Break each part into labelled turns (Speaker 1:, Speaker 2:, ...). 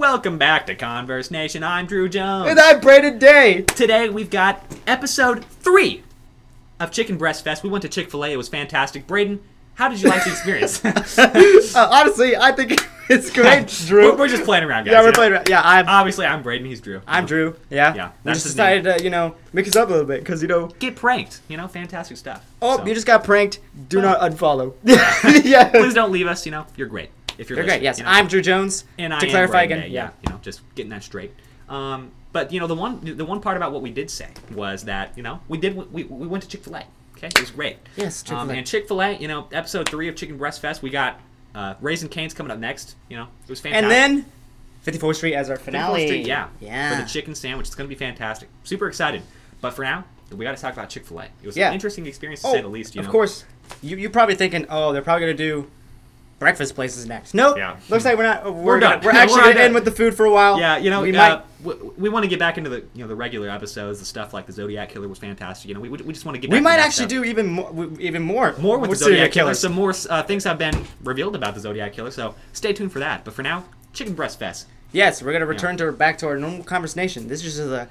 Speaker 1: Welcome back to Converse Nation. I'm Drew Jones.
Speaker 2: And I'm Brandon Day.
Speaker 1: Today we've got episode three of Chicken Breast Fest. We went to Chick Fil A. It was fantastic. Braden, how did you like the experience?
Speaker 2: Uh, honestly, I think it's great, Drew.
Speaker 1: We're, we're just playing around, guys.
Speaker 2: yeah, we're
Speaker 1: know?
Speaker 2: playing. around. Yeah, I'm.
Speaker 1: Obviously, I'm Braden. He's Drew.
Speaker 2: I'm Drew. Yeah.
Speaker 1: Yeah,
Speaker 2: We just
Speaker 1: his name.
Speaker 2: decided to, you know, mix us up a little bit because you know.
Speaker 1: Get pranked. You know, fantastic stuff.
Speaker 2: Oh,
Speaker 1: So,
Speaker 2: you just got pranked. Do
Speaker 1: Well-
Speaker 2: not unfollow. yeah.
Speaker 1: please don't leave us. You know, you're great. If you're,
Speaker 2: great. Yes,
Speaker 1: you know?
Speaker 2: I'm Drew Jones.
Speaker 1: and I
Speaker 2: to
Speaker 1: am
Speaker 2: clarify again,
Speaker 1: Day,
Speaker 2: yeah.
Speaker 1: you know, just getting that straight. Um, but you know, the one the one part about what we did say was that you know we did we, we went to Chick Fil A. Okay, it was great.
Speaker 2: Yes,
Speaker 1: Um,
Speaker 2: Chick-fil-A.
Speaker 1: and Chick Fil A, you know, episode three of Chicken Breast Fest, we got uh, Raising Cane's coming up next. You know, it was fantastic.
Speaker 2: And then 54th Street as our
Speaker 1: 54th
Speaker 2: finale.
Speaker 1: Street, yeah,
Speaker 2: Yeah.
Speaker 1: for the chicken sandwich, it's gonna be fantastic. Super excited. But for now, we got to talk about Chick Fil A. It was
Speaker 2: Yeah.
Speaker 1: an interesting experience to
Speaker 2: Oh,
Speaker 1: say the least. You
Speaker 2: of
Speaker 1: know,
Speaker 2: course. You you're probably thinking, oh, they're probably gonna do breakfast places next. Nope.
Speaker 1: Yeah.
Speaker 2: Looks like we're not. We're,
Speaker 1: We're
Speaker 2: gonna,
Speaker 1: done.
Speaker 2: We're actually
Speaker 1: We're
Speaker 2: gonna
Speaker 1: done.
Speaker 2: end with the food for a while.
Speaker 1: Yeah, you know,
Speaker 2: we
Speaker 1: uh,
Speaker 2: might.
Speaker 1: we, we want to get back into the you know the regular episodes, the stuff like the Zodiac Killer was fantastic. You know, we, we just want to get.
Speaker 2: We might actually
Speaker 1: stuff.
Speaker 2: do even more. Even more.
Speaker 1: more with the Zodiac Killer. Some more uh, things have been revealed about the Zodiac Killer, so stay tuned for that. But for now, Chicken Breast Fest.
Speaker 2: Yes, we're gonna return to back to our normal conversation. This is just a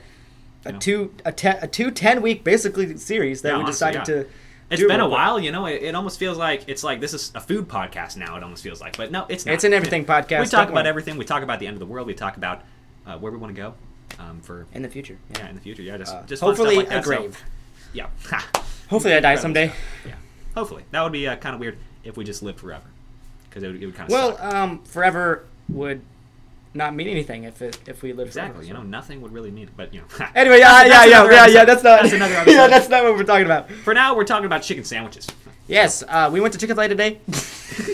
Speaker 2: a
Speaker 1: You know.
Speaker 2: two a, te- a two ten week basically series that
Speaker 1: Yeah,
Speaker 2: we
Speaker 1: honestly,
Speaker 2: decided
Speaker 1: yeah.
Speaker 2: to.
Speaker 1: It's been a while, you know. It, it almost feels like it's like this is a food podcast now. It almost feels like, but no, it's not.
Speaker 2: It's an everything podcast,
Speaker 1: We talk
Speaker 2: don't
Speaker 1: about
Speaker 2: worry.
Speaker 1: everything. We talk about the end of the world. We talk about uh, where we want to go um, for
Speaker 2: in the future. Yeah.
Speaker 1: yeah in the future. Yeah, just
Speaker 2: Uh,
Speaker 1: just
Speaker 2: hopefully
Speaker 1: like
Speaker 2: a
Speaker 1: that, so-
Speaker 2: grave.
Speaker 1: yeah.
Speaker 2: Hopefully I die someday.
Speaker 1: stuff. Yeah. Hopefully that would be uh, kind of weird if we just lived forever, because it would, it would kind of
Speaker 2: Well, um, forever would not mean anything if it if we lived
Speaker 1: exactly.
Speaker 2: forever,
Speaker 1: You know, nothing would really mean it. But you know.
Speaker 2: Anyway, yeah,
Speaker 1: That's-
Speaker 2: yeah,
Speaker 1: that's
Speaker 2: yeah, yeah, yeah. That's not.
Speaker 1: That's another
Speaker 2: yeah, that's not what we're talking about.
Speaker 1: For now, we're talking about chicken sandwiches.
Speaker 2: Yes, uh, we went to Chick Fil A today.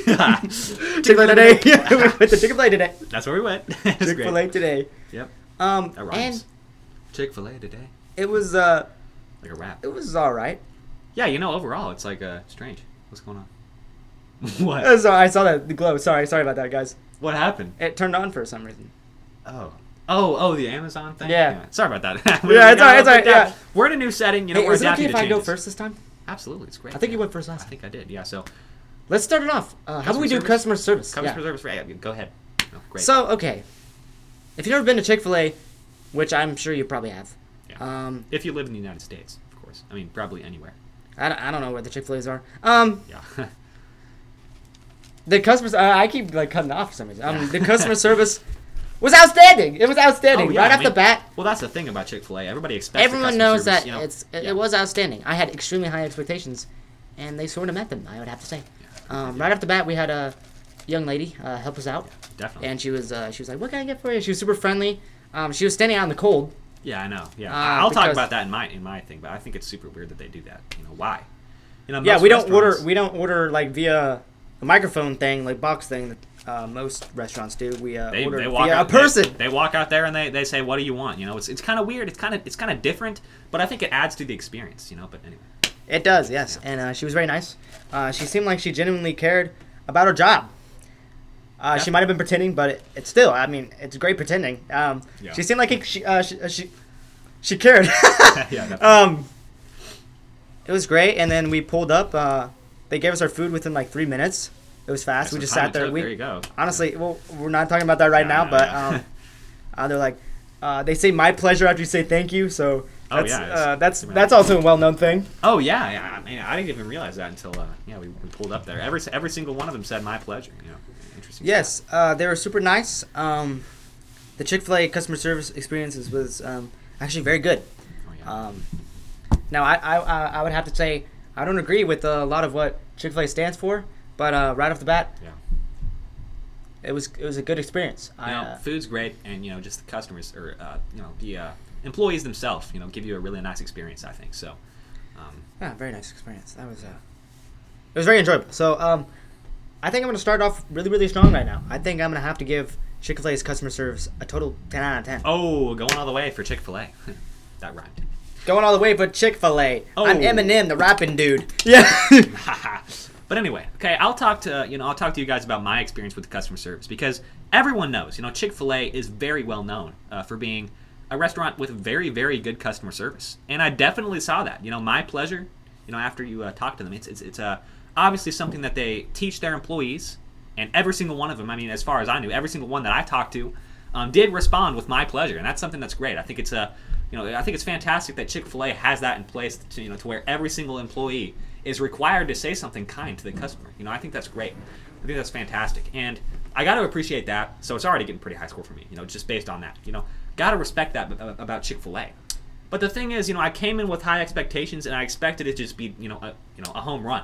Speaker 1: That's
Speaker 2: Chick Fil A today. Yeah, we went to Chick Fil A today.
Speaker 1: That's where we went. It's
Speaker 2: Chick Fil A today.
Speaker 1: Yep.
Speaker 2: Um,
Speaker 1: That
Speaker 2: and
Speaker 1: rhymes. Chick Fil A today,
Speaker 2: it was uh,
Speaker 1: like a rap.
Speaker 2: it was all right.
Speaker 1: Yeah, you know, overall, it's like uh, strange. What's going on? what?
Speaker 2: Uh, So I saw that the glow. Sorry, sorry about that, guys.
Speaker 1: What happened?
Speaker 2: It turned on for some reason.
Speaker 1: Oh. Oh, oh, the Amazon thing.
Speaker 2: Yeah.
Speaker 1: Sorry about that.
Speaker 2: Yeah, it's alright, it's alright, yeah.
Speaker 1: We're in a new setting. You know,
Speaker 2: Hey,
Speaker 1: we're
Speaker 2: is it okay
Speaker 1: adapting
Speaker 2: if I go first this time?
Speaker 1: Absolutely, it's great.
Speaker 2: I think you went first last time.
Speaker 1: I think I did. Yeah. So
Speaker 2: Let's start it off. Uh, how
Speaker 1: Customer
Speaker 2: we do
Speaker 1: service?
Speaker 2: customer service?
Speaker 1: customer
Speaker 2: Yeah.
Speaker 1: service. Right. yeah, Go ahead. Oh, great.
Speaker 2: So okay, if you've never been to Chick Fil A, which I'm sure you probably have,
Speaker 1: Yeah.
Speaker 2: um,
Speaker 1: if you live in the United States, of course. I mean, probably anywhere.
Speaker 2: I, don't- I don't know where the Chick Fil A's are. Um,
Speaker 1: Yeah.
Speaker 2: the customers. Uh, I keep like cutting off for some reason. Um, the customer service was outstanding. It was outstanding
Speaker 1: Oh, yeah,
Speaker 2: right
Speaker 1: I
Speaker 2: off the bat.
Speaker 1: well, that's the thing about Chick Fil A. Everybody expects. the
Speaker 2: Everyone
Speaker 1: customer
Speaker 2: knows
Speaker 1: service,
Speaker 2: that
Speaker 1: you know,
Speaker 2: it's it,
Speaker 1: yeah.
Speaker 2: it was outstanding. I had extremely high expectations, and they sort of met them. I would have to say. Um, right off the bat, we had a young lady uh, help us out,
Speaker 1: definitely.
Speaker 2: and she was uh, she was like, "What can I get for you?" She was super friendly. Um, she was standing out in the cold.
Speaker 1: Yeah, I know. Yeah,
Speaker 2: Uh,
Speaker 1: I'll talk
Speaker 2: because-
Speaker 1: about that in my in my thing, but I think it's super weird that they do that. You know why? You know,
Speaker 2: Yeah,
Speaker 1: most
Speaker 2: we don't order
Speaker 1: restaurants-
Speaker 2: we don't order like via a microphone thing, like box thing that uh, most restaurants do. We uh,
Speaker 1: They,
Speaker 2: order
Speaker 1: they walk
Speaker 2: via
Speaker 1: out,
Speaker 2: a person.
Speaker 1: They, they walk out there and they, they say, "What do you want?" You know, it's it's kind of weird. It's kind of it's kind of different, but I think it adds to the experience. You know, but anyway.
Speaker 2: It does, yes. And uh, she was very nice. Uh, she seemed like she genuinely cared about her job. Uh, She might have been pretending, but it, it's still, I mean, it's great pretending. Um,
Speaker 1: Yeah.
Speaker 2: She seemed like it, she, uh, she, uh, she she cared.
Speaker 1: Yeah, definitely.
Speaker 2: um, it was great, and then we pulled up. They gave us our food within like three minutes. It was fast.
Speaker 1: That's
Speaker 2: we just sat there.
Speaker 1: took.
Speaker 2: We,
Speaker 1: there you go.
Speaker 2: Honestly, well, we're not talking about that right
Speaker 1: Yeah,
Speaker 2: now, but
Speaker 1: yeah.
Speaker 2: um, uh, they're like, uh, they say my pleasure after you say thank you. So
Speaker 1: Oh,
Speaker 2: that's
Speaker 1: yeah,
Speaker 2: uh, that's that's also a well-known thing.
Speaker 1: Oh yeah, yeah. I, mean, I didn't even realize that until uh, yeah we, we pulled up there. Every every single one of them said my pleasure. You know, interesting.
Speaker 2: Yes, uh, they were super nice. Um, the Chick Fil A customer service experiences was um, actually very good.
Speaker 1: Oh, yeah.
Speaker 2: Um, now, I I I would have to say I don't agree with a lot of what Chick Fil A stands for, but uh, right off the bat,
Speaker 1: Yeah.
Speaker 2: it was it was a good experience.
Speaker 1: you
Speaker 2: I,
Speaker 1: know,
Speaker 2: uh,
Speaker 1: food's great, and you know, just the customers or uh, you know the uh, employees themselves, you know, give you a really nice experience. I think so. Um,
Speaker 2: yeah, very nice experience. That was uh, it was very enjoyable. So um, I think I'm gonna start off really really strong right now. I think I'm gonna have to give Chick Fil A's customer service a total ten out of ten.
Speaker 1: oh, going all the way for Chick Fil A. that rhymed.
Speaker 2: Going all the way for Chick Fil A.
Speaker 1: Oh.
Speaker 2: I'm Eminem, the rapping dude. Yeah.
Speaker 1: but anyway, okay, I'll talk to you know I'll talk to you guys about my experience with the customer service because everyone knows you know Chick Fil A is very well known uh, for being a restaurant with very very good customer service, and I definitely saw that. You know, my pleasure. You know, after you uh, talk to them, it's it's it's uh, obviously something that they teach their employees, and every single one of them. I mean, as far as I knew, every single one that I talked to. um, did respond with my pleasure, and that's something that's great. I think it's a, you know, I think it's fantastic that Chick Fil A has that in place, to, you know, to where every single employee is required to say something kind to the customer. You know, I think that's great. I think that's fantastic, and I got to appreciate that. So it's already getting pretty high score for me. You know, just based on that. You know, got to respect that about Chick Fil A. But the thing is, you know, I came in with high expectations, and I expected it to just be, you know, a, you know, a home run.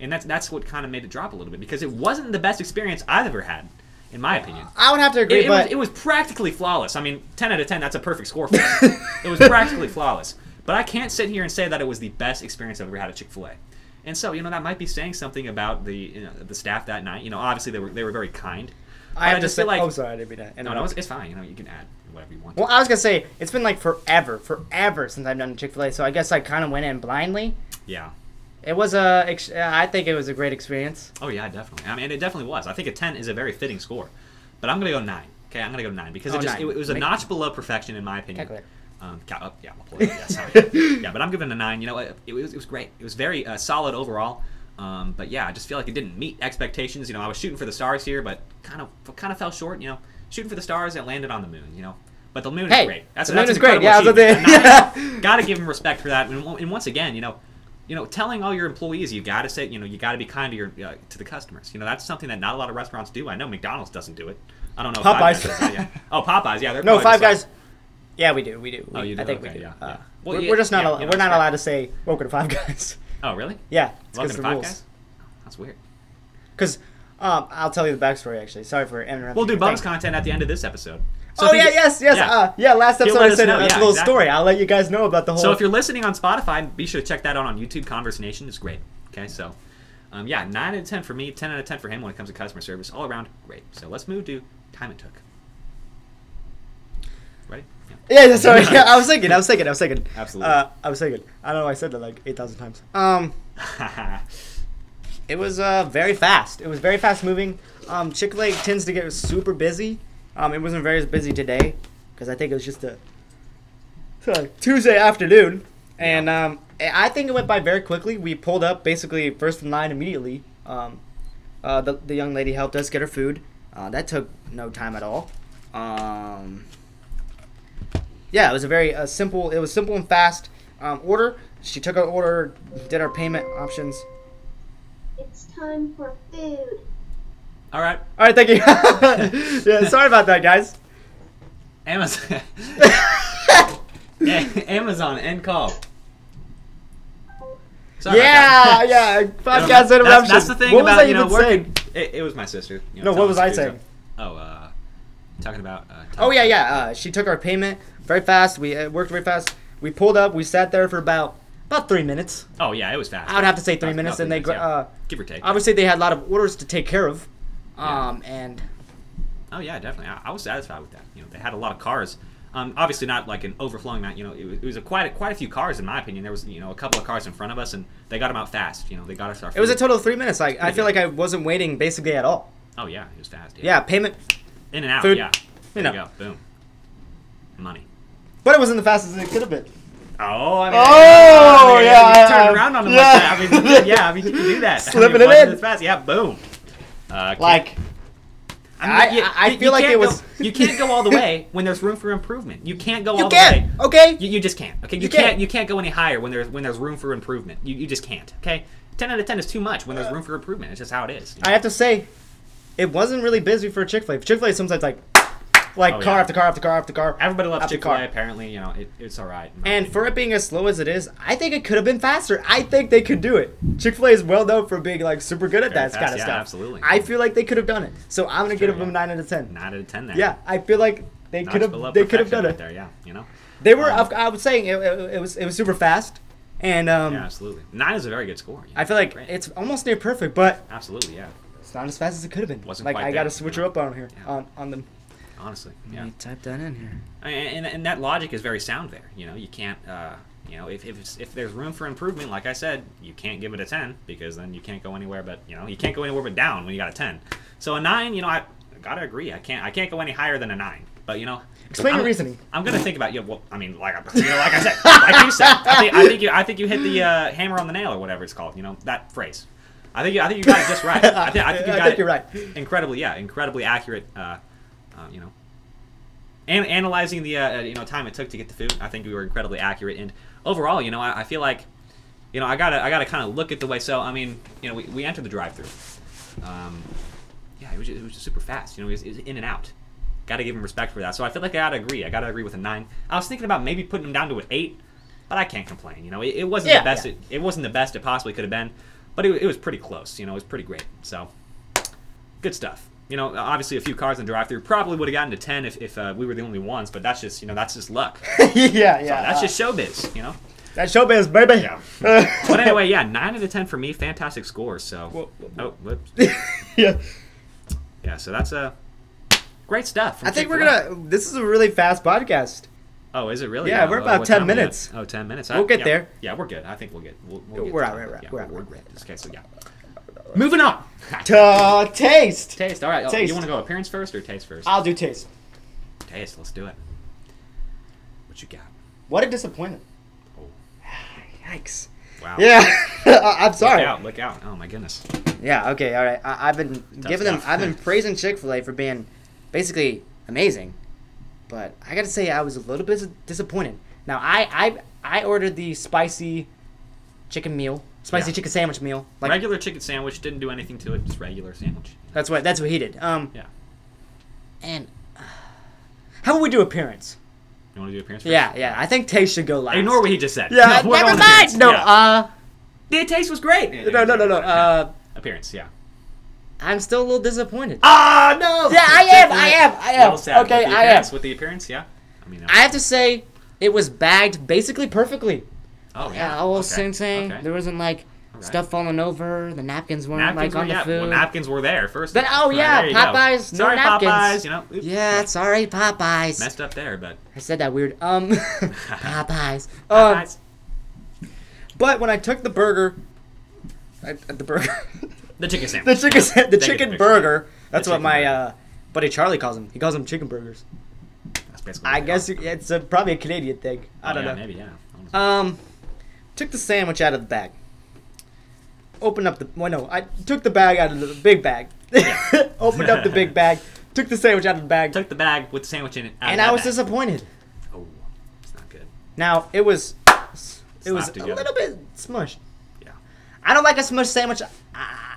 Speaker 1: And that's that's what kind of made it drop a little bit because it wasn't the best experience I've ever had, in my opinion.
Speaker 2: I would have to agree,
Speaker 1: It, it
Speaker 2: but
Speaker 1: was, it was practically flawless. I mean, 10 out of 10, that's a perfect score for it was practically flawless. But I can't sit here and say that it was the best experience I've ever had at Chick fil A. And so, you know, that might be saying something about the you know, the staff that night. You know, obviously they were they were very kind.
Speaker 2: I have
Speaker 1: I
Speaker 2: to
Speaker 1: just
Speaker 2: say,
Speaker 1: feel like
Speaker 2: oh, sorry, I didn't mean that.
Speaker 1: no, no, it's, it's fine. You know, you can add whatever you want.
Speaker 2: Well, I was gonna say it's been like forever, forever since I've done Chick Fil A. So I guess I kind of went in blindly.
Speaker 1: yeah.
Speaker 2: It was a, ex- uh, I think it was a great experience.
Speaker 1: Oh yeah, definitely. I mean, it definitely was. I think a 10 is a very fitting score. But I'm gonna go nine. Okay, I'm gonna go nine because
Speaker 2: Oh,
Speaker 1: it just. It, it was a
Speaker 2: Make-
Speaker 1: notch below perfection in my opinion.
Speaker 2: Calculator.
Speaker 1: Um, oh, yeah, I'll pull it. Yeah, sorry. yeah, but I'm giving it a nine. You know, it, it was it was great. It was very uh, solid overall. Um, but yeah, I just feel like it didn't meet expectations. You know, I was shooting for the stars here, but kind of kind of fell short. You know, shooting for the stars and it landed on the moon. You know, but the moon
Speaker 2: Hey,
Speaker 1: is great. That's
Speaker 2: the
Speaker 1: that's
Speaker 2: moon is great. Yeah, I was
Speaker 1: achievement.
Speaker 2: gonna say-
Speaker 1: A nine- gotta give him respect for that. And, and once again, you know, you know, telling all your employees you gotta say, you know, you gotta be kind to your uh, to the customers. You know, that's something that not a lot of restaurants do. I know McDonald's doesn't do it. I don't know. if Five
Speaker 2: Popeyes.
Speaker 1: Guys yeah. Oh, Popeyes. Yeah, they're
Speaker 2: No, Five
Speaker 1: just like-
Speaker 2: Guys. Yeah, we do. We do.
Speaker 1: Oh,
Speaker 2: We-
Speaker 1: you do?
Speaker 2: I think
Speaker 1: Okay,
Speaker 2: we do.
Speaker 1: yeah,
Speaker 2: Uh,
Speaker 1: yeah. Well,
Speaker 2: we're, we're just not. al-
Speaker 1: you know,
Speaker 2: we're not allowed to say welcome to Five Guys.
Speaker 1: Oh, really?
Speaker 2: Yeah, it's
Speaker 1: Welcome to
Speaker 2: the
Speaker 1: Five
Speaker 2: rules.
Speaker 1: Guys. That's weird.
Speaker 2: Because um, I'll tell you the backstory. Actually, sorry for interrupting.
Speaker 1: We'll do bonus content at the end of this episode. So
Speaker 2: oh
Speaker 1: if you
Speaker 2: yeah, yes, yes.
Speaker 1: yeah.
Speaker 2: Uh, yeah. Last episode I said
Speaker 1: know,
Speaker 2: a, a
Speaker 1: yeah,
Speaker 2: little
Speaker 1: exactly.
Speaker 2: story. I'll let you guys know about the whole.
Speaker 1: So if you're listening on Spotify, be sure to check that out on YouTube. Converse Nation is great. Okay, so um, yeah, nine out of ten for me, ten out of ten for him when it comes to customer service. All around great. So let's move to time it took. Ready?
Speaker 2: Yeah, yeah, sorry. Yeah, I was thinking. I was thinking. I was thinking.
Speaker 1: Absolutely.
Speaker 2: Uh, I was thinking. I don't know. I said that like eight thousand times. Um, it was uh very fast. It was very fast moving. Um, Chick Fil A tends to get super busy. Um, it wasn't very busy today because I think it was just a sorry, Tuesday afternoon, and um, I think it went by very quickly. We pulled up basically first in line immediately. Um, uh, the the young lady helped us get her food. Uh, that took no time at all. Um, yeah, it was a very uh, simple. It was simple and fast um, order. She took our order, did our payment options.
Speaker 3: It's time for food.
Speaker 1: All right,
Speaker 2: All right, thank you. yeah, sorry about that, guys.
Speaker 1: Amazon. Amazon end call. Sorry
Speaker 2: yeah, yeah. Podcast
Speaker 1: that's,
Speaker 2: interruption.
Speaker 1: that's the thing
Speaker 2: what
Speaker 1: about
Speaker 2: was I
Speaker 1: you know
Speaker 2: even
Speaker 1: working.
Speaker 2: saying?
Speaker 1: It, it was my sister. You know,
Speaker 2: No, what was I saying?
Speaker 1: Oh, uh, talking about. Uh,
Speaker 2: Oh yeah, yeah. Uh, she took our payment very fast. We uh, worked very fast. We pulled up. We sat there for about about three minutes.
Speaker 1: Oh yeah, it was fast.
Speaker 2: I would have to say three
Speaker 1: About-
Speaker 2: minutes, and they
Speaker 1: minutes, yeah.
Speaker 2: uh,
Speaker 1: give or take.
Speaker 2: obviously they had a lot of orders to take care of.
Speaker 1: Yeah.
Speaker 2: Um, and
Speaker 1: Oh yeah, definitely. I, I was satisfied with that. You know, they had a lot of cars. Um, obviously not like an overflowing amount. You know, it was, it was a quite a, quite a few cars in my opinion. There was you know a couple of cars in front of us, and they got them out fast. You know, they got us our.
Speaker 2: it was a total of three minutes. Like I feel like I wasn't waiting basically at all.
Speaker 1: Oh yeah, it was fast.
Speaker 2: Yeah, payment,
Speaker 1: In and out.
Speaker 2: Food.
Speaker 1: Yeah.
Speaker 2: You
Speaker 1: There
Speaker 2: know.
Speaker 1: you go. Boom. Money.
Speaker 2: but it wasn't the fastest it could have been.
Speaker 1: Oh, I mean,
Speaker 2: Oh,
Speaker 1: I mean,
Speaker 2: yeah,
Speaker 1: you turn
Speaker 2: yeah.
Speaker 1: around on them
Speaker 2: Yeah.
Speaker 1: like that. I mean, yeah, I mean, you can do that.
Speaker 2: Slipping
Speaker 1: I mean,
Speaker 2: it in.
Speaker 1: fast. Yeah, boom. Uh,
Speaker 2: Like
Speaker 1: I,
Speaker 2: I- I feel like
Speaker 1: can't
Speaker 2: it
Speaker 1: go-
Speaker 2: was-
Speaker 1: you can't go all the way when there's room for improvement. You can't go
Speaker 2: you
Speaker 1: all
Speaker 2: can't.
Speaker 1: the way.
Speaker 2: Okay.
Speaker 1: You, you just can't. Okay, you,
Speaker 2: You
Speaker 1: can't.
Speaker 2: can't.
Speaker 1: You can't go any higher when there's when there's room for improvement. You, you just can't. Okay, ten out of ten is too much when there's room for improvement. It's just how it is.
Speaker 2: I have to say, it wasn't really busy for Chick Fil A. Chick Fil A sometimes like, like
Speaker 1: Oh,
Speaker 2: car
Speaker 1: yeah.
Speaker 2: after car after car after car.
Speaker 1: Everybody loves Chick Fil A. Apparently, you know it, it's all right.
Speaker 2: And
Speaker 1: opinion.
Speaker 2: for it being as slow as it is, I think it could have been faster. I think they could do it. Chick Fil A is well known for being like super good at
Speaker 1: Very
Speaker 2: that
Speaker 1: fast,
Speaker 2: kind of
Speaker 1: yeah,
Speaker 2: stuff.
Speaker 1: absolutely.
Speaker 2: I feel like they could have done it. So I'm gonna
Speaker 1: Sure,
Speaker 2: give them
Speaker 1: yeah.
Speaker 2: a nine out of ten.
Speaker 1: nine out of ten there.
Speaker 2: Yeah, I feel like they could have. They could have done
Speaker 1: right
Speaker 2: it.
Speaker 1: there. Yeah, you know.
Speaker 2: They were.
Speaker 1: Um,
Speaker 2: I was saying it, it, it was. It was super fast, and um,
Speaker 1: Yeah, absolutely. Nine is a very good score. yeah.
Speaker 2: I feel like
Speaker 1: Great.
Speaker 2: it's almost near perfect, but
Speaker 1: absolutely yeah.
Speaker 2: it's not as fast as it could have been.
Speaker 1: Wasn't
Speaker 2: like I gotta switch her up on here
Speaker 1: Yeah.
Speaker 2: on on them.
Speaker 1: Honestly, yeah.
Speaker 2: me type that in here.
Speaker 1: and, and, and that logic is very sound there. You know, you can't, uh, you know, if if, it's, if there's room for improvement, like I said, you can't give it a ten because then you can't go anywhere but you know you can't go anywhere but down when you got a ten. So a nine, you know, I gotta agree. I can't I can't go any higher than a nine. But you know,
Speaker 2: Explain your
Speaker 1: I'm-
Speaker 2: reasoning.
Speaker 1: I'm gonna think about you. Well, I mean, like you know, like I said, like you said, I think, I think you I think you hit the uh, hammer on the nail or whatever it's called. You know that phrase. I think you, I think you got it just right. I think I think you
Speaker 2: I
Speaker 1: got
Speaker 2: think
Speaker 1: it
Speaker 2: you're right.
Speaker 1: incredibly yeah incredibly accurate. Uh, uh, you know, an- analyzing the uh, you know time it took to get the food, I think we were incredibly accurate. And overall, you know, I, I feel like, you know, I gotta I gotta kind of look at the way. So I mean, you know, we, we entered the drive-through. Um, yeah, it was just, it was just super fast. You know, it was, it was in and out. Got to give him respect for that. So I feel like I gotta agree. I gotta agree with a nine. I was thinking about maybe putting him down to an eight, but I can't complain. You know, it, it wasn't
Speaker 2: Yeah,
Speaker 1: the best.
Speaker 2: yeah.
Speaker 1: It, it wasn't the best it possibly could have been, but it, it was pretty close. You know, it was pretty great. So good stuff. You know, obviously a few cars in the drive-through probably would have gotten to ten if, if uh, we were the only ones, but that's just you know that's just luck.
Speaker 2: yeah, yeah.
Speaker 1: So that's
Speaker 2: uh,
Speaker 1: just showbiz. You know.
Speaker 2: that showbiz, baby.
Speaker 1: Yeah. But anyway, yeah, nine out of ten for me. Fantastic score. So.
Speaker 2: Whoa, whoa,
Speaker 1: Oh, whoops.
Speaker 2: yeah.
Speaker 1: Yeah, so that's uh, great stuff.
Speaker 2: I think we're gonna. This is a really fast podcast.
Speaker 1: Oh, is it really?
Speaker 2: Yeah, we're
Speaker 1: Oh,
Speaker 2: about
Speaker 1: what
Speaker 2: 10
Speaker 1: time we
Speaker 2: minutes.
Speaker 1: Oh, 10 minutes.
Speaker 2: We'll get
Speaker 1: yeah.
Speaker 2: there.
Speaker 1: Yeah, we're good. I think we'll get. We'll, we'll get
Speaker 2: We're
Speaker 1: to
Speaker 2: out,
Speaker 1: that.
Speaker 2: we're out,
Speaker 1: Yeah,
Speaker 2: we're out,
Speaker 1: we're
Speaker 2: we're.
Speaker 1: Okay, so yeah. Moving on.
Speaker 2: Ta taste.
Speaker 1: taste. All right.
Speaker 2: Taste.
Speaker 1: You want to go appearance first or taste 1st
Speaker 2: I'll do taste.
Speaker 1: taste. Let's do it. What you got?
Speaker 2: What a disappointment.
Speaker 1: Oh,
Speaker 2: Yikes.
Speaker 1: wow.
Speaker 2: Yeah, I- I'm sorry.
Speaker 1: Look out! Look out! Oh my goodness.
Speaker 2: Yeah. Okay. All right. I, I've been giving them. I've been praising Chick Fil A for being basically amazing, but I got to say I was a little bit disappointed. Now I I I ordered the spicy chicken meal, spicy
Speaker 1: Yeah.
Speaker 2: chicken sandwich meal. Like
Speaker 1: regular chicken sandwich didn't do anything to it. Just regular sandwich.
Speaker 2: that's what that's what he did. Um.
Speaker 1: Yeah.
Speaker 2: And uh, how would we do appearance?
Speaker 1: You want to do appearance? First?
Speaker 2: Yeah. Yeah. I think Taste should go last.
Speaker 1: Ignore what he just said.
Speaker 2: Yeah.
Speaker 1: No,
Speaker 2: never mind. No.
Speaker 1: Yeah.
Speaker 2: Uh.
Speaker 1: the taste was great.
Speaker 2: No. No. No. No. Uh.
Speaker 1: appearance. Yeah.
Speaker 2: I'm still a little disappointed.
Speaker 1: Ah no.
Speaker 2: Yeah, I am, I am, I am.
Speaker 1: Sad.
Speaker 2: Okay, I am.
Speaker 1: With the appearance, yeah. I mean, uh,
Speaker 2: I have to say, it was bagged basically perfectly.
Speaker 1: Oh
Speaker 2: Yeah,
Speaker 1: yeah.
Speaker 2: all
Speaker 1: okay.
Speaker 2: sing.
Speaker 1: okay.
Speaker 2: There wasn't like
Speaker 1: Alright.
Speaker 2: stuff falling over. The napkins weren't
Speaker 1: Napkins
Speaker 2: like
Speaker 1: were,
Speaker 2: on the
Speaker 1: yeah,
Speaker 2: food.
Speaker 1: well, napkins were there first.
Speaker 2: Then- oh,
Speaker 1: Right,
Speaker 2: yeah. Popeyes, no
Speaker 1: Sorry,
Speaker 2: napkins.
Speaker 1: Popeyes. You know, oops,
Speaker 2: yeah, sorry, Popeyes.
Speaker 1: messed up there, but
Speaker 2: I said that weird. Um, Popeyes. Um,
Speaker 1: Popeyes.
Speaker 2: but when I took the burger, I, the burger,
Speaker 1: the chicken sandwich.
Speaker 2: the chicken, the chicken burger. That's
Speaker 1: The
Speaker 2: what my uh, buddy Charlie calls them. He calls them chicken burgers.
Speaker 1: That's basically
Speaker 2: I guess
Speaker 1: are.
Speaker 2: it's a, probably a Canadian thing. I
Speaker 1: Oh,
Speaker 2: don't
Speaker 1: yeah,
Speaker 2: know.
Speaker 1: Maybe yeah.
Speaker 2: Um, took the sandwich out of the bag. Opened up the. Well, no, I took the bag out of the big bag. Opened up the big bag. Took the sandwich out of the bag,
Speaker 1: Took the bag with the sandwich in it. out of
Speaker 2: and
Speaker 1: that
Speaker 2: I was
Speaker 1: bag.
Speaker 2: disappointed.
Speaker 1: Oh, it's not good.
Speaker 2: Now it was. It was
Speaker 1: Slapped
Speaker 2: a
Speaker 1: together.
Speaker 2: little bit smushed.
Speaker 1: Yeah.
Speaker 2: I don't like a smushed sandwich. I,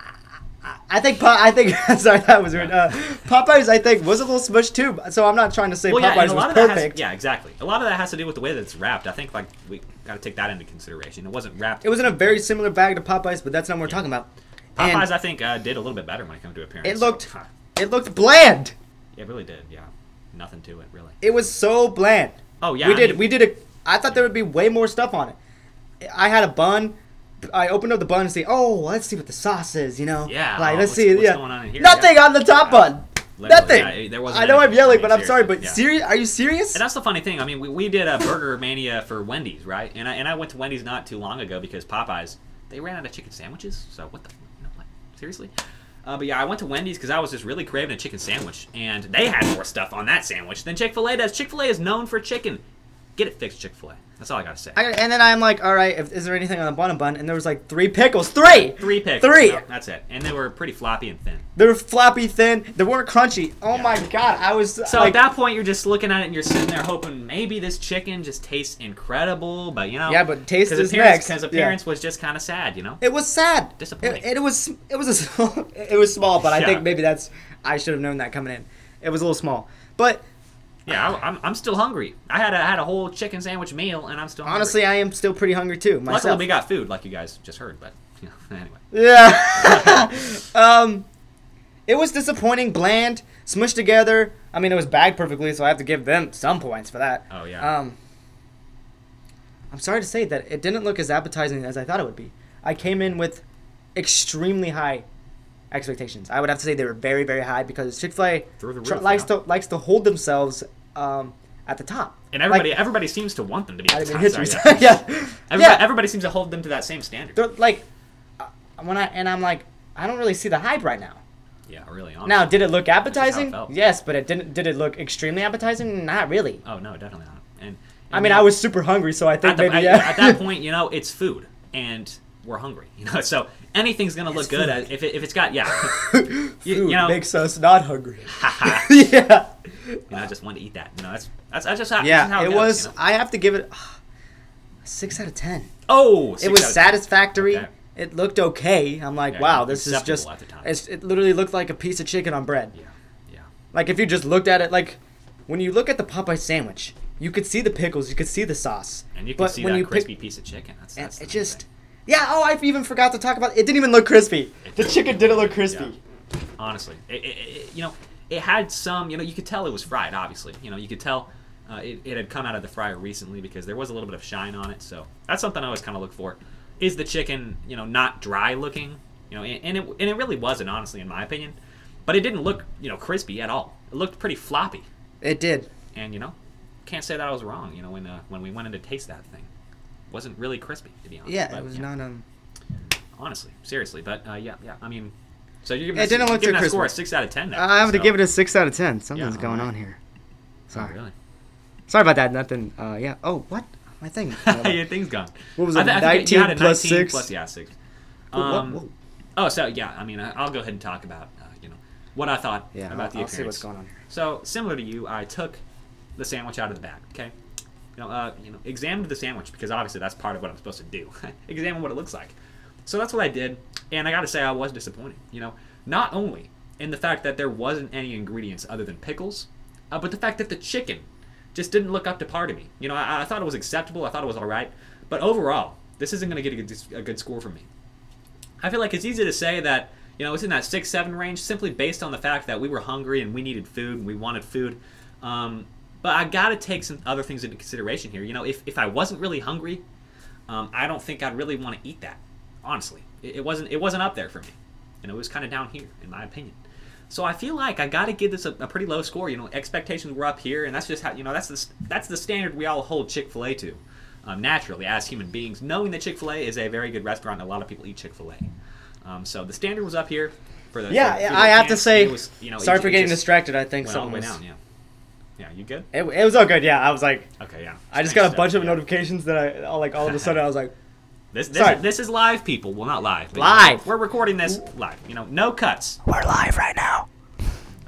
Speaker 2: I, think. I think. sorry, that was weird. Uh, Popeyes, I think, was a little smushed too. So I'm not trying to say
Speaker 1: Well,
Speaker 2: Popeyes
Speaker 1: and a lot
Speaker 2: was
Speaker 1: of that has,
Speaker 2: perfect.
Speaker 1: yeah, exactly. A lot of that has to do with the way that it's wrapped. I think like we got to take that into consideration. It wasn't wrapped.
Speaker 2: It was in a very similar bag to Popeyes, but that's not what we're talking about. And
Speaker 1: Popeyes, I think, uh, did a little bit better when it came to appearance.
Speaker 2: It
Speaker 1: so,
Speaker 2: looked-
Speaker 1: huh.
Speaker 2: it looked bland.
Speaker 1: It really did. Yeah. Nothing to it, really.
Speaker 2: It was so bland.
Speaker 1: Oh yeah.
Speaker 2: we
Speaker 1: I
Speaker 2: did.
Speaker 1: mean-
Speaker 2: we did a. I thought there would be way more stuff on it. I had a bun. I opened up the bun and see. Oh, let's see what the sauce is. You know.
Speaker 1: Yeah,
Speaker 2: Like
Speaker 1: oh,
Speaker 2: let's see.
Speaker 1: what's
Speaker 2: yeah.
Speaker 1: going on in here?
Speaker 2: Nothing on the top bun.
Speaker 1: Literally,
Speaker 2: Nothing.
Speaker 1: yeah, there wasn't
Speaker 2: I know I'm yelling, but I'm sorry. But
Speaker 1: yeah.
Speaker 2: serious? Are you serious?
Speaker 1: And that's the funny thing. I mean, we, we did a Burger Mania for Wendy's, right? And I, and I went to Wendy's not too long ago because Popeyes they ran out of chicken sandwiches. So what the you know what? Seriously? Uh, but yeah, I went to Wendy's because I was just really craving a chicken sandwich, and they had more stuff on that sandwich than Chick Fil A does. Chick Fil A is known for chicken. Get it fixed, Chick Fil A. That's all I gotta say.
Speaker 2: I, and then I'm like, all right. If, is there anything on the bottom bun? And there was like three pickles. Three.
Speaker 1: Three pickles,
Speaker 2: Three.
Speaker 1: that's it. And they were pretty floppy and thin.
Speaker 2: They were floppy, thin. They weren't crunchy. Oh
Speaker 1: Yeah.
Speaker 2: my god! I was
Speaker 1: So
Speaker 2: like,
Speaker 1: at that point, you're just looking at it and you're sitting there hoping maybe this chicken just tastes incredible, but you know.
Speaker 2: Yeah, but taste is next.
Speaker 1: Because
Speaker 2: Yeah.
Speaker 1: appearance was just kind of sad, you know.
Speaker 2: It was sad.
Speaker 1: Disappointing.
Speaker 2: It, it was it was a it was small, but I think maybe that's I should have known that coming in. It was a little small, but
Speaker 1: Yeah, I, I'm, I'm still hungry. I had a, I had a whole chicken sandwich meal, and I'm still hungry.
Speaker 2: honestly, I am still pretty hungry too
Speaker 1: luckily we got food, like you guys just heard. But you know, anyway,
Speaker 2: yeah. um, it was disappointing, bland, smushed together. I mean, it was bagged perfectly, so I have to give them some points for that.
Speaker 1: Oh, yeah.
Speaker 2: Um, I'm sorry to say that it didn't look as appetizing as I thought it would be. I came in with extremely high expectations. I would have to say they were very, very high because Chick Fil A tr- likes
Speaker 1: yeah.
Speaker 2: to likes to hold themselves um, at the top.
Speaker 1: and everybody
Speaker 2: Like,
Speaker 1: everybody seems to want them to be.
Speaker 2: I
Speaker 1: At the
Speaker 2: didn't
Speaker 1: top, sorry, yeah.
Speaker 2: yeah,
Speaker 1: Everybody,
Speaker 2: yeah.
Speaker 1: everybody seems to hold them to that same standard.
Speaker 2: They're like uh, when I and I'm like I don't really see the hype right now.
Speaker 1: Yeah, really. Honestly.
Speaker 2: Now, did it look
Speaker 1: it
Speaker 2: appetizing?
Speaker 1: felt.
Speaker 2: Yes, but it didn't. Did it look extremely appetizing? Not really.
Speaker 1: Oh no, definitely not. And,
Speaker 2: I mean,
Speaker 1: you
Speaker 2: I was super hungry, so I think
Speaker 1: at, the,
Speaker 2: maybe
Speaker 1: at,
Speaker 2: yeah.
Speaker 1: at that point, you know, it's food, and we're hungry. You know, so anything's gonna look
Speaker 2: It's
Speaker 1: good if, it, if it's got yeah.
Speaker 2: Food
Speaker 1: you know-
Speaker 2: makes us not hungry. yeah.
Speaker 1: Yeah, and I just wanted to eat that. You know, that's that's, that's just how.
Speaker 2: Yeah,
Speaker 1: how
Speaker 2: it
Speaker 1: goes,
Speaker 2: was.
Speaker 1: you know?
Speaker 2: I have to give it a six out of ten.
Speaker 1: Oh,
Speaker 2: it was
Speaker 1: out of 10.
Speaker 2: satisfactory.
Speaker 1: Okay.
Speaker 2: It looked okay. I'm like,
Speaker 1: Yeah,
Speaker 2: wow, this is just.
Speaker 1: at the time.
Speaker 2: It's, it literally looked like a piece of chicken on bread.
Speaker 1: Yeah, yeah.
Speaker 2: Like if you just looked at it, like when you look at the Popeye sandwich, you could see the pickles, you could see the sauce,
Speaker 1: And you
Speaker 2: but
Speaker 1: see
Speaker 2: when
Speaker 1: that
Speaker 2: you
Speaker 1: crispy
Speaker 2: pick,
Speaker 1: piece of chicken. That's, that's
Speaker 2: it just,
Speaker 1: thing.
Speaker 2: yeah. Oh, I even forgot to talk about. It didn't even look crispy.
Speaker 1: It
Speaker 2: The chicken didn't look crispy.
Speaker 1: honestly. It, it, it, you know, it had some. You know, you could tell it was fried. Obviously, you know, you could tell uh, it, it had come out of the fryer recently because there was a little bit of shine on it. So that's something I always kind of look for. Is the chicken, you know, not dry looking? You know, and, and it and it really wasn't, honestly, in my opinion. But it didn't look, you know, crispy at all. It looked pretty floppy.
Speaker 2: It did.
Speaker 1: And you know, can't say that I was wrong. You know, when uh, when we went in to taste that thing, it wasn't really crispy to be honest.
Speaker 2: Yeah,
Speaker 1: But,
Speaker 2: it was not um.
Speaker 1: honestly, seriously. But uh, yeah, yeah. I mean, so you're giving
Speaker 2: It didn't look too
Speaker 1: that score a six out of ten. Now,
Speaker 2: I have to give it a six out of ten. Something's
Speaker 1: Yeah,
Speaker 2: going
Speaker 1: alright.
Speaker 2: on here.
Speaker 1: Oh,
Speaker 2: Sorry.
Speaker 1: really?
Speaker 2: Sorry about that. Nothing. Uh, yeah. Oh, what? My thing.
Speaker 1: Your thing's gone.
Speaker 2: What was
Speaker 1: I
Speaker 2: it,
Speaker 1: I had a
Speaker 2: 19 plus
Speaker 1: 19
Speaker 2: six?
Speaker 1: plus yeah six.
Speaker 2: Whoa, whoa,
Speaker 1: Um,
Speaker 2: whoa.
Speaker 1: Oh, so yeah, I mean, I- I'll go ahead and talk about uh, you know what I thought
Speaker 2: Yeah,
Speaker 1: about
Speaker 2: I'll,
Speaker 1: the
Speaker 2: I'll see what's going on here.
Speaker 1: So similar to you, I took the sandwich out of the bag. Okay, you know, uh, you know, examined the sandwich because obviously that's part of what I'm supposed to do. Examine what it looks like. So that's what I did, and I got to say I was disappointed. You know, not only in the fact that there wasn't any ingredients other than pickles, uh, but the fact that the chicken just didn't look up to par to me. You know, I, I thought it was acceptable. I thought it was all right, but overall, this isn't going to get a good, a good score from me. I feel like it's easy to say that you know it's in that six seven range simply based on the fact that we were hungry and we needed food and we wanted food. Um, but I got to take some other things into consideration here. You know, if, if I wasn't really hungry, um, I don't think I'd really want to eat that. Honestly, it, it wasn't it wasn't up there for me, and it was kind of down here in my opinion. So I feel like I got to give this a, a pretty low score. You know, expectations were up here, and that's just how you know that's the that's the standard we all hold Chick Fil A to, um, naturally as human beings, knowing that Chick Fil A is a very good restaurant. and A lot of people eat Chick Fil A, um, so the standard was up here. For the
Speaker 2: Yeah,
Speaker 1: for- for the
Speaker 2: I have to say.
Speaker 1: was, you know,
Speaker 2: sorry
Speaker 1: it-
Speaker 2: for
Speaker 1: it
Speaker 2: getting distracted. I think
Speaker 1: Went
Speaker 2: something was.
Speaker 1: down. Yeah, yeah, you good?
Speaker 2: It, it was all good. Yeah, I was like,
Speaker 1: Okay, yeah.
Speaker 2: I just got a
Speaker 1: stuff,
Speaker 2: bunch of
Speaker 1: yeah.
Speaker 2: notifications that I all like all of a sudden I was like,
Speaker 1: This this,
Speaker 2: Sorry.
Speaker 1: is, this is live, people. Well, not live. but,
Speaker 2: Live.
Speaker 1: We're recording this live. You know, no cuts.
Speaker 2: we're live right now.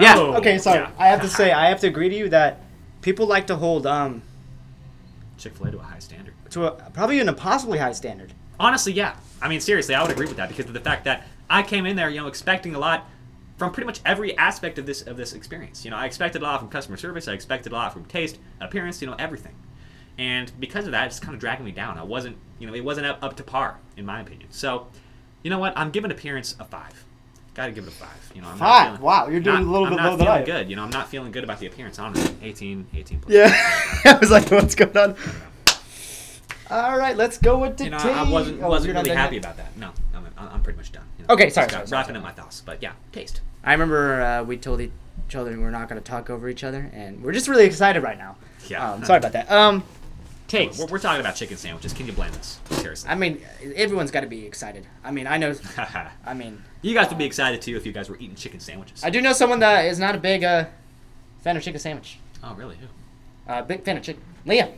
Speaker 1: Yeah.
Speaker 2: Yeah. Okay. Sorry.
Speaker 1: Yeah.
Speaker 2: I have to say, I have to agree to you that people like to hold um
Speaker 1: Chick Fil A to a high standard.
Speaker 2: to a probably an impossibly high standard.
Speaker 1: Honestly, yeah. I mean, seriously, I would agree with that because of the fact that I came in there, you know, expecting a lot from pretty much every aspect of this of this experience. You know, I expected a lot from customer service. I expected a lot from taste, appearance, you know, everything. And because of that, it's kind of dragging me down. I wasn't, you know, it wasn't up, up to par in my opinion. So, you know what? I'm giving appearance a five. Got to give it a five. You know, I'm not
Speaker 2: Five?
Speaker 1: feeling-
Speaker 2: Wow, you're doing
Speaker 1: not-
Speaker 2: a little
Speaker 1: I'm
Speaker 2: bit
Speaker 1: not
Speaker 2: lower than
Speaker 1: feeling
Speaker 2: I am.
Speaker 1: good. You know, I'm not feeling good about the appearance. Honestly, 18, 18 plus.
Speaker 2: Yeah. I was like, what's going on? All right, let's go with the
Speaker 1: You know. I wasn't
Speaker 2: Oh,
Speaker 1: wasn't really happy
Speaker 2: yet?
Speaker 1: about that. No, I'm, I'm pretty much done. you know.
Speaker 2: Okay, sorry, sorry, sorry,
Speaker 1: wrapping
Speaker 2: sorry.
Speaker 1: up my thoughts, but yeah, taste.
Speaker 2: I remember uh, we told each other we're not going to talk over each other, and we're just really excited right now.
Speaker 1: Yeah.
Speaker 2: Um, sorry about that. Um, taste.
Speaker 1: We're, we're talking about chicken sandwiches. Can you blame us? Seriously.
Speaker 2: I mean, everyone's got to be excited. I mean, I know. I mean,
Speaker 1: you guys would be excited too if you guys were eating chicken sandwiches.
Speaker 2: I do know someone that is not a big uh, fan of chicken sandwich.
Speaker 1: oh, really? Who?
Speaker 2: Uh, big fan of chicken. Liam.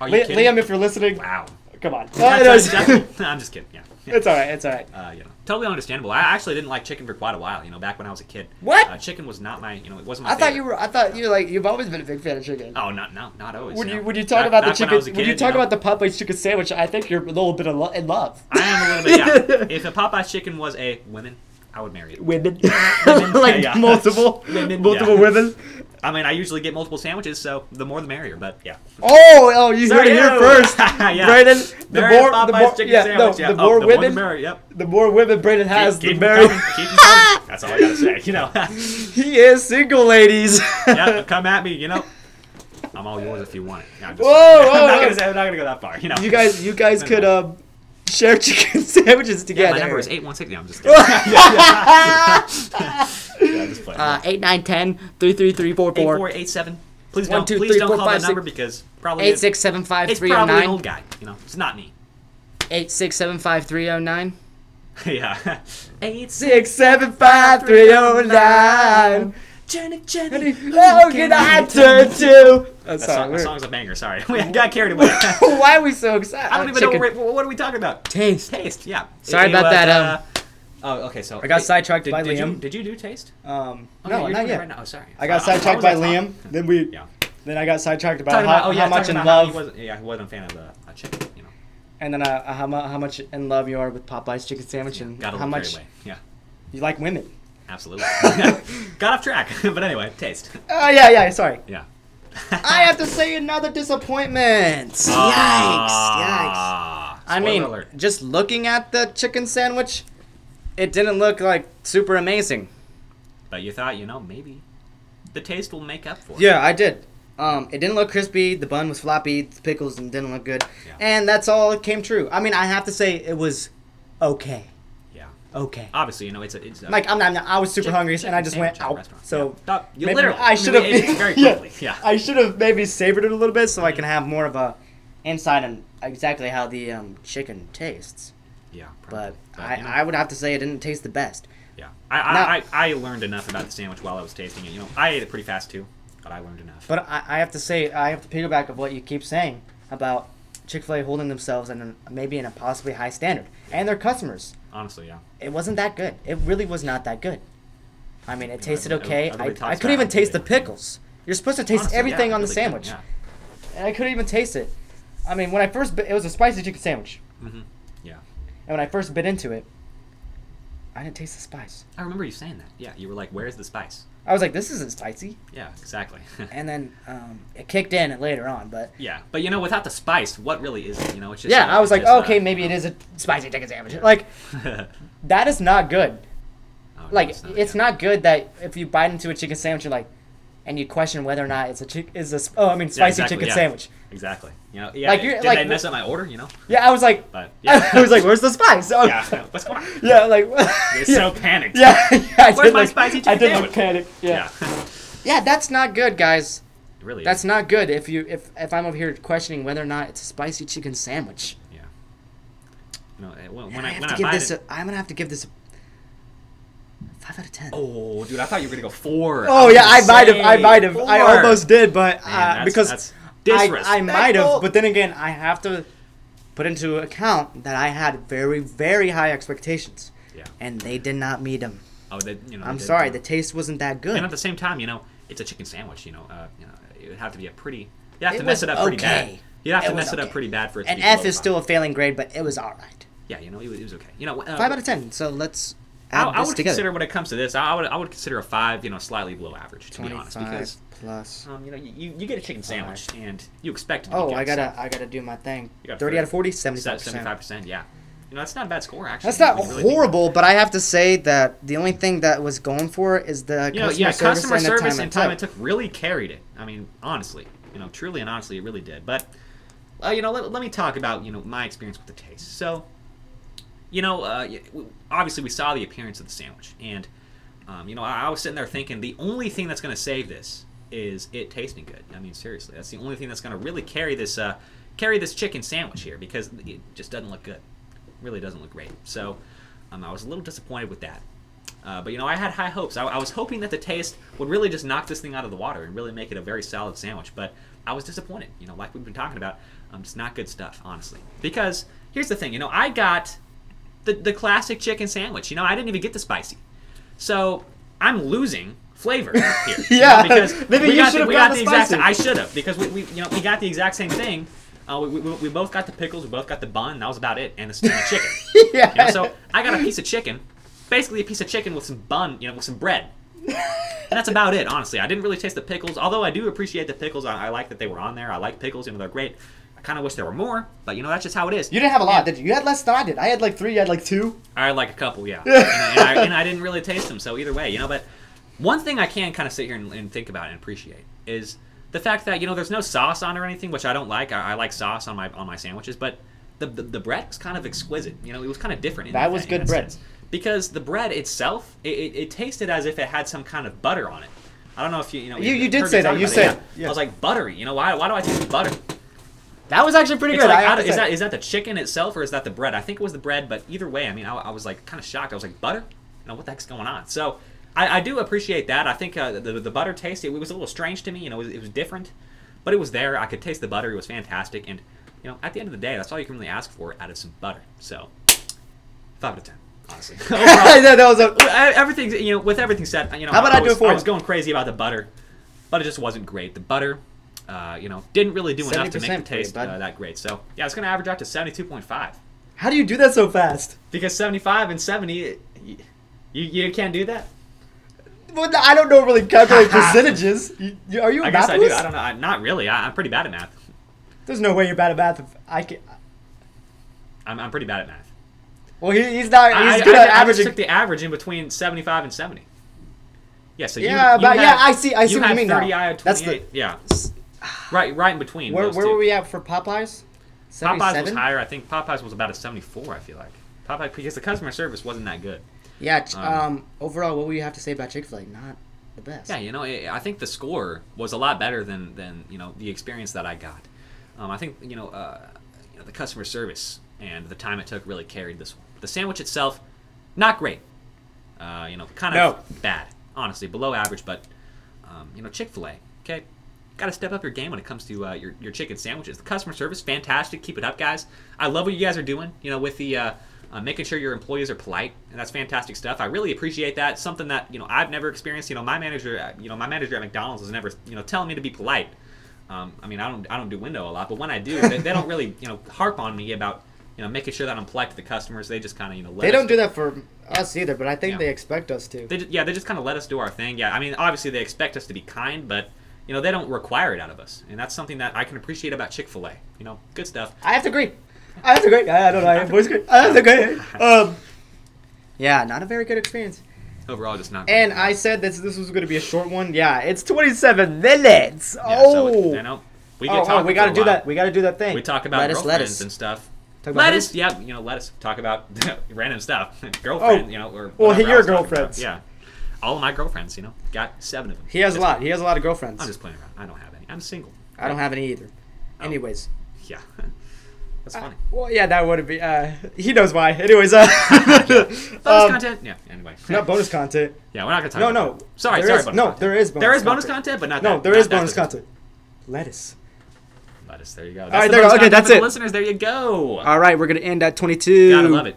Speaker 1: Are you
Speaker 2: Li-
Speaker 1: kidding?
Speaker 2: Liam, if you're listening,
Speaker 1: Wow.
Speaker 2: come on.
Speaker 1: That's
Speaker 2: Uh, it is-
Speaker 1: unacceptable. I'm just kidding. Yeah. yeah.
Speaker 2: it's all right. It's all right.
Speaker 1: Uh, you know, totally understandable. I actually didn't like chicken for quite a while. You know, back when I was a kid.
Speaker 2: What?
Speaker 1: Uh, chicken was not my. You know, it wasn't my.
Speaker 2: I thought you were. I thought you were like. You've always been a big fan of chicken.
Speaker 1: Oh, not no, not always.
Speaker 2: When
Speaker 1: you
Speaker 2: you
Speaker 1: know.
Speaker 2: when you talk about the
Speaker 1: back when I
Speaker 2: chicken, when you
Speaker 1: kid,
Speaker 2: talk
Speaker 1: know,
Speaker 2: about the Popeye's chicken sandwich, I think you're a little bit in lo- in love.
Speaker 1: I am a little bit. Yeah. if a Popeye's chicken was a women, I would marry it.
Speaker 2: Women,
Speaker 1: Women,
Speaker 2: like
Speaker 1: yeah.
Speaker 2: multiple,
Speaker 1: Women,
Speaker 2: multiple
Speaker 1: yeah.
Speaker 2: women.
Speaker 1: I mean, I usually get multiple sandwiches, so the more the merrier. But yeah.
Speaker 2: Oh, oh, you heard it here first,
Speaker 1: Yeah.
Speaker 2: Brayden. The more, the more,
Speaker 1: chicken
Speaker 2: yeah,
Speaker 1: sandwich.
Speaker 2: no,
Speaker 1: yeah.
Speaker 2: the
Speaker 1: Oh,
Speaker 2: more
Speaker 1: the
Speaker 2: women,
Speaker 1: merrier. Yep.
Speaker 2: the more women Brayden has,
Speaker 1: keep,
Speaker 2: the merrier.
Speaker 1: keep 'em coming. That's all I gotta say. You know.
Speaker 2: he is single, ladies.
Speaker 1: yeah, come at me. You know. I'm all yours if you want it. Yeah, I'm just-
Speaker 2: Whoa,
Speaker 1: I'm not
Speaker 2: whoa.
Speaker 1: gonna say. I'm not gonna go that far. You know.
Speaker 2: you guys, you guys could um share chicken sandwiches together.
Speaker 1: Yeah, my number is eight one six. Yeah, I'm just kidding. yeah, just.
Speaker 2: Uh, eight nine ten three three three four
Speaker 1: eight
Speaker 2: four
Speaker 1: four eight seven. Please
Speaker 2: One,
Speaker 1: don't.
Speaker 2: two,
Speaker 1: please
Speaker 2: three,
Speaker 1: don't
Speaker 2: four,
Speaker 1: call
Speaker 2: five,
Speaker 1: that number because probably
Speaker 2: eight six seven five
Speaker 1: it's
Speaker 2: three oh
Speaker 1: probably an old guy. You know, it's not me.
Speaker 2: eight six seven five three oh nine
Speaker 1: yeah. Eight
Speaker 2: six seven five three oh nine.
Speaker 1: Jenny, Jenny.
Speaker 2: How can I turn to?
Speaker 1: That,
Speaker 2: That's
Speaker 1: song,
Speaker 2: sorry.
Speaker 1: that song's a banger. Sorry, we got carried away.
Speaker 2: Why are we so excited?
Speaker 1: I don't even know what, what are we talking about.
Speaker 2: Taste.
Speaker 1: Taste, yeah.
Speaker 2: Sorry
Speaker 1: It
Speaker 2: about
Speaker 1: was,
Speaker 2: that,
Speaker 1: Uh, Oh, okay. So
Speaker 2: I got
Speaker 1: Hey,
Speaker 2: sidetracked
Speaker 1: did,
Speaker 2: by
Speaker 1: did You,
Speaker 2: Liam.
Speaker 1: did you do taste?
Speaker 2: Um,
Speaker 1: Oh,
Speaker 2: no,
Speaker 1: you're
Speaker 2: not
Speaker 1: doing
Speaker 2: yet.
Speaker 1: Right now. Oh, sorry.
Speaker 2: I got
Speaker 1: Uh,
Speaker 2: sidetracked by Liam.
Speaker 1: talk?
Speaker 2: Then we,
Speaker 1: Yeah.
Speaker 2: then I got sidetracked about
Speaker 1: Talking
Speaker 2: how,
Speaker 1: about, oh yeah,
Speaker 2: how much in
Speaker 1: about how he
Speaker 2: love,
Speaker 1: wasn't, yeah, he wasn't a fan of the uh, chicken. You know,
Speaker 2: and then uh, how, mu- how much in love you are with Popeye's chicken sandwich, and
Speaker 1: got a
Speaker 2: how much
Speaker 1: carried away. Yeah,
Speaker 2: you like women.
Speaker 1: absolutely. got off track, but anyway, taste.
Speaker 2: Oh yeah, yeah. Sorry.
Speaker 1: Yeah.
Speaker 2: I have to say another disappointment. Yikes! Yikes!
Speaker 1: Ah,
Speaker 2: I mean,
Speaker 1: alert.
Speaker 2: just looking at the chicken sandwich, it didn't look like super amazing.
Speaker 1: but you thought, you know, maybe the taste will make up for it.
Speaker 2: Yeah, I did. Um, it didn't look crispy. The bun was floppy. The pickles didn't look good,
Speaker 1: Yeah.
Speaker 2: and that's all it came true. I mean, I have to say it was okay.
Speaker 1: Yeah.
Speaker 2: Okay.
Speaker 1: Obviously, you know, it's a, it's a
Speaker 2: Like I'm not. I was super
Speaker 1: Chicken-
Speaker 2: hungry, and I just went out.
Speaker 1: restaurant.
Speaker 2: So
Speaker 1: Yeah. You
Speaker 2: maybe
Speaker 1: literally-
Speaker 2: I should have.
Speaker 1: very quickly, yeah.
Speaker 2: I should have maybe savored it a little bit so I can have more of a insight on exactly how the um, chicken tastes.
Speaker 1: yeah.
Speaker 2: But
Speaker 1: probably.
Speaker 2: I,
Speaker 1: you know,
Speaker 2: I would have to say it didn't taste the best.
Speaker 1: yeah. I, I,
Speaker 2: Now-
Speaker 1: I, I learned enough about the sandwich while I was tasting it. You know, I ate it pretty fast too, but I learned enough.
Speaker 2: But I, I have to say, I have to piggyback of what you keep saying about Chick Fil A holding themselves and maybe in a possibly high standard and their customers.
Speaker 1: Honestly, yeah.
Speaker 2: It wasn't that good. It really was not that good. I mean, it tasted
Speaker 1: everybody-
Speaker 2: okay. I, I couldn't even taste the pickles. You're supposed to taste
Speaker 1: Honestly,
Speaker 2: everything
Speaker 1: yeah,
Speaker 2: on the
Speaker 1: really good,
Speaker 2: sandwich,
Speaker 1: Yeah.
Speaker 2: and I couldn't even taste it. I mean, when I first bit, it was a spicy chicken sandwich,
Speaker 1: hmm Yeah.
Speaker 2: and when I first bit into it, I didn't taste the spice.
Speaker 1: I remember you saying that. Yeah. You were like, "Where's the spice?"
Speaker 2: I was like, "This isn't spicy,"
Speaker 1: Yeah. Exactly.
Speaker 2: and then um, it kicked in later on. But
Speaker 1: yeah. But you know, without the spice, what really is it? You know, it's just.
Speaker 2: yeah,
Speaker 1: uh,
Speaker 2: I was like,
Speaker 1: just, uh,
Speaker 2: okay, maybe it is a spicy chicken sandwich. Like that is not good.
Speaker 1: oh, no,
Speaker 2: Like
Speaker 1: it's
Speaker 2: it's
Speaker 1: yeah.
Speaker 2: not good that if you bite into a chicken sandwich, you're like, and you question whether or not it's a chick is a sp- oh I mean
Speaker 1: Yeah,
Speaker 2: spicy
Speaker 1: exactly,
Speaker 2: chicken
Speaker 1: yeah.
Speaker 2: sandwich.
Speaker 1: Exactly. You know, yeah.
Speaker 2: Like, you're-
Speaker 1: did
Speaker 2: like,
Speaker 1: they mess up my order? You know.
Speaker 2: Yeah, I was like,
Speaker 1: But yeah.
Speaker 2: I was like, where's the spice? Oh,
Speaker 1: yeah. I. What's going on?
Speaker 2: yeah, like
Speaker 1: You're
Speaker 2: yeah.
Speaker 1: so panicked.
Speaker 2: Yeah, yeah, I
Speaker 1: Where's my
Speaker 2: look,
Speaker 1: spicy
Speaker 2: I
Speaker 1: chicken
Speaker 2: did
Speaker 1: sandwich?
Speaker 2: panicked. Yeah.
Speaker 1: Yeah.
Speaker 2: yeah, that's not good, guys.
Speaker 1: it really.
Speaker 2: That's
Speaker 1: is.
Speaker 2: not good. If you if if I'm over here questioning whether or not it's a spicy chicken sandwich,
Speaker 1: Yeah. You know, eh, when, when
Speaker 2: I
Speaker 1: I
Speaker 2: have
Speaker 1: when
Speaker 2: to
Speaker 1: I
Speaker 2: give this.
Speaker 1: it.
Speaker 2: A, I'm gonna have to give this a five out of ten.
Speaker 1: Oh, dude, I thought you were gonna go four.
Speaker 2: Oh
Speaker 1: was
Speaker 2: yeah, I might have. I might have. I
Speaker 1: four.
Speaker 2: almost did, but
Speaker 1: Man,
Speaker 2: uh,
Speaker 1: that's-
Speaker 2: because
Speaker 1: that's
Speaker 2: I, I
Speaker 1: disrespectful.
Speaker 2: might have. But then again, I have to put into account that I had very, very high expectations,
Speaker 1: Yeah.
Speaker 2: and they did not meet them.
Speaker 1: Oh, they, you know.
Speaker 2: I'm
Speaker 1: they
Speaker 2: sorry,
Speaker 1: not.
Speaker 2: the taste wasn't that good.
Speaker 1: And at the same time, you know, it's a chicken sandwich. You know, uh, you know, it would have to be a pretty. You have
Speaker 2: It
Speaker 1: to mess
Speaker 2: was
Speaker 1: it up pretty bad.
Speaker 2: okay.
Speaker 1: You have
Speaker 2: It
Speaker 1: to
Speaker 2: was
Speaker 1: mess it up
Speaker 2: okay.
Speaker 1: pretty bad for it to
Speaker 2: An
Speaker 1: be
Speaker 2: F
Speaker 1: below
Speaker 2: is
Speaker 1: five.
Speaker 2: still a failing grade, but it was all right.
Speaker 1: Yeah, you know, it was, it was okay. You know, uh,
Speaker 2: Five out of ten. So let's
Speaker 1: I, I would
Speaker 2: together.
Speaker 1: consider when it comes to this, I would I would consider a five. You know, slightly below average to be honest, because
Speaker 2: plus.
Speaker 1: um, you know, you, you get a chicken sandwich and you expect to
Speaker 2: Oh,
Speaker 1: good,
Speaker 2: I gotta,
Speaker 1: so
Speaker 2: I gotta do my thing. Thirty out of 40, 75
Speaker 1: percent. yeah. You know, that's not a bad score actually.
Speaker 2: That's not
Speaker 1: really think about it.
Speaker 2: horrible, but I have to say that the only thing that was going for it is the
Speaker 1: You know,
Speaker 2: customer
Speaker 1: yeah,
Speaker 2: service
Speaker 1: customer
Speaker 2: and
Speaker 1: service
Speaker 2: time
Speaker 1: and
Speaker 2: it
Speaker 1: time
Speaker 2: took.
Speaker 1: it took really carried it. I mean, honestly, you know, truly and honestly, it really did. But, uh, you know, let, let me talk about you know my experience with the taste. So, you know, uh, obviously we saw the appearance of the sandwich, and um, you know, I, I was sitting there thinking the only thing that's going to save this is it tasting good. I mean, seriously, that's the only thing that's going to really carry this uh, carry this chicken sandwich here because it just doesn't look good. really doesn't look great. So, um, I was a little disappointed with that. Uh, but you know, I had high hopes. I, I was hoping that the taste would really just knock this thing out of the water and really make it a very solid sandwich. But I was disappointed. You know, like we've been talking about, um, not good stuff, honestly. Because here's the thing. You know, I got the the classic chicken sandwich. You know, I didn't even get the spicy. So I'm losing flavor here. you know,
Speaker 2: Yeah,
Speaker 1: because
Speaker 2: maybe
Speaker 1: we
Speaker 2: you
Speaker 1: got
Speaker 2: should've
Speaker 1: we got the
Speaker 2: the
Speaker 1: exact.
Speaker 2: spicy.
Speaker 1: I should have because we, we you know we got the exact same thing. Uh, we, we, we both got the pickles. We both got the bun. That was about it. And the, and the chicken.
Speaker 2: yeah.
Speaker 1: You know, so I got a piece of chicken, basically a piece of chicken with some bun, you know, with some bread. And that's about it, honestly. I didn't really taste the pickles, although I do appreciate the pickles. I, I like that they were on there. I like pickles, you know, they're great. I kind of wish there were more, but you know, that's just how it is.
Speaker 2: you didn't have a lot,
Speaker 1: And
Speaker 2: did you? You had less than I did. I had like three. You had like two.
Speaker 1: I had like a couple, yeah. and, I, and, I, and I didn't really taste them, so either way, you know, but one thing I can kind of sit here and, and think about and appreciate is the fact that, you know, there's no sauce on or anything, which I don't like. I, I like sauce on my on my sandwiches, but the, the, the bread was kind of exquisite. You know, it was kind of different. In
Speaker 2: That was good bread.
Speaker 1: sense. Because the bread itself, it, it, it tasted as if it had some kind of butter on it. I don't know if you, you know.
Speaker 2: You- you did say that. You
Speaker 1: it,
Speaker 2: said-
Speaker 1: yeah.
Speaker 2: yeah.
Speaker 1: I was like, buttery. You know, why, why do I taste butter?
Speaker 2: That was actually pretty
Speaker 1: It's
Speaker 2: good.
Speaker 1: like,
Speaker 2: I
Speaker 1: I is that is that the chicken itself or is that the bread? I think it was the bread, but either way, I mean, I, I was like kind of shocked. I was like, butter? You know, what the heck's going on? So I, I do appreciate that. I think uh, the the butter taste it, was a little strange to me. You know, it was, it was different, but it was there. I could taste the butter. It was fantastic, and you know, at the end of the day, that's all you can really ask for out of some butter. So five out of ten. honestly. Overall,
Speaker 2: that was a.
Speaker 1: everything you know, with everything said, you know,
Speaker 2: How about I do it for
Speaker 1: I was going crazy about the butter, but it just wasn't great. The butter, uh, you know, didn't really do enough to make the taste uh, that great. So yeah, it's gonna average out to seventy-two point five
Speaker 2: How do you do that so fast?
Speaker 1: because seventy-five and seventy, you, you, can't do that.
Speaker 2: Well, I don't know really calculate percentages. You, you, are you a
Speaker 1: I guess I do. I don't know. I, not really. I, I'm pretty bad at math.
Speaker 2: There's no way you're bad at math. If I can.
Speaker 1: I'm, I'm pretty bad at math.
Speaker 2: Well, he, he's not. He's
Speaker 1: I,
Speaker 2: good
Speaker 1: I,
Speaker 2: at
Speaker 1: I just
Speaker 2: averaging.
Speaker 1: took the average in between 75 and 70. Yeah, so you,
Speaker 2: Yeah,
Speaker 1: you
Speaker 2: but
Speaker 1: had-
Speaker 2: yeah, I see- I see
Speaker 1: you
Speaker 2: what you mean now.
Speaker 1: 30, I had
Speaker 2: That's the-
Speaker 1: 28. yeah, right, right in between.
Speaker 2: where
Speaker 1: those
Speaker 2: where
Speaker 1: two.
Speaker 2: were we at for Popeyes?
Speaker 1: Popeyes was higher. I think Popeyes was about a 74. I feel like Popeyes because the customer service wasn't that good.
Speaker 2: Yeah. ch-
Speaker 1: Um,
Speaker 2: Um, Overall, what would you have to say about Chick Fil A? Not the best.
Speaker 1: Yeah, you know, I I think the score was a lot better than than you know the experience that I got. Um, I think you know, uh, you know the customer service and the time it took really carried this one. The sandwich itself, not great. Uh, you know, kind of bad, honestly, below average. But um, you know, Chick Fil A, okay, got to step up your game when it comes to uh, your your chicken sandwiches. The customer service, fantastic. Keep it up, guys. I love what you guys are doing. You know, with the uh, uh, making sure your employees are polite, and that's fantastic stuff. I really appreciate that. Something that you know I've never experienced. You know, my manager, uh, you know, my manager at McDonald's was never you know telling me to be polite. Um, I mean, I don't I don't do window a lot, but when I do, they, they don't really you know harp on me about you know making sure that I'm polite to the customers. They just kind of you know let
Speaker 2: They don't do that for us either, but I think
Speaker 1: Yeah.
Speaker 2: they expect us to.
Speaker 1: they yeah, they just kind of let us do our thing. Yeah, I mean, obviously they expect us to be kind, but you know they don't require it out of us, and that's something that I can appreciate about Chick Fil A. You know, good stuff.
Speaker 2: I have to agree. I have to agree. I don't know. I have voice agree. I have to agree. Um, yeah, not a very good experience.
Speaker 1: Overall, just not.
Speaker 2: And I said this this was going to be a short one. Yeah, it's 27 minutes.
Speaker 1: yeah, so it-
Speaker 2: oh.
Speaker 1: you know, we
Speaker 2: oh,
Speaker 1: get
Speaker 2: oh,
Speaker 1: talking
Speaker 2: we
Speaker 1: got
Speaker 2: to do that. We got to do that thing.
Speaker 1: We talk about
Speaker 2: lettuce,
Speaker 1: girlfriends
Speaker 2: lettuce.
Speaker 1: and stuff.
Speaker 2: Talk about
Speaker 1: Lettuce, yeah, you know, lettuce. Talk about random stuff. Girlfriend,
Speaker 2: Oh.
Speaker 1: you know, or
Speaker 2: Well, your
Speaker 1: else talking about.
Speaker 2: girlfriends.
Speaker 1: Yeah, all of my girlfriends, you know, got seven of them.
Speaker 2: He has a lot. He has a lot of girlfriends.
Speaker 1: I'm just playing around. I don't have any. I'm single.
Speaker 2: I don't have any either.
Speaker 1: Oh.
Speaker 2: Anyways.
Speaker 1: Yeah, that's
Speaker 2: Uh,
Speaker 1: funny.
Speaker 2: well, yeah, that would be. Uh, he knows why. Anyways, uh,
Speaker 1: Bonus
Speaker 2: um,
Speaker 1: content. Yeah. Anyway.
Speaker 2: Not bonus content.
Speaker 1: Yeah, we're not gonna talk.
Speaker 2: No, no.
Speaker 1: that. Sorry,
Speaker 2: There
Speaker 1: sorry.
Speaker 2: is- no,
Speaker 1: content.
Speaker 2: there is bonus
Speaker 1: There is bonus
Speaker 2: content.
Speaker 1: content, but not
Speaker 2: No,
Speaker 1: that.
Speaker 2: there
Speaker 1: not
Speaker 2: is bonus content. Lettuce.
Speaker 1: Lettuce. There you go.
Speaker 2: right,
Speaker 1: That's the
Speaker 2: there you go. Okay, that's it.
Speaker 1: Listeners, there you go.
Speaker 2: All right, we're gonna end at 22.
Speaker 1: Gotta love it.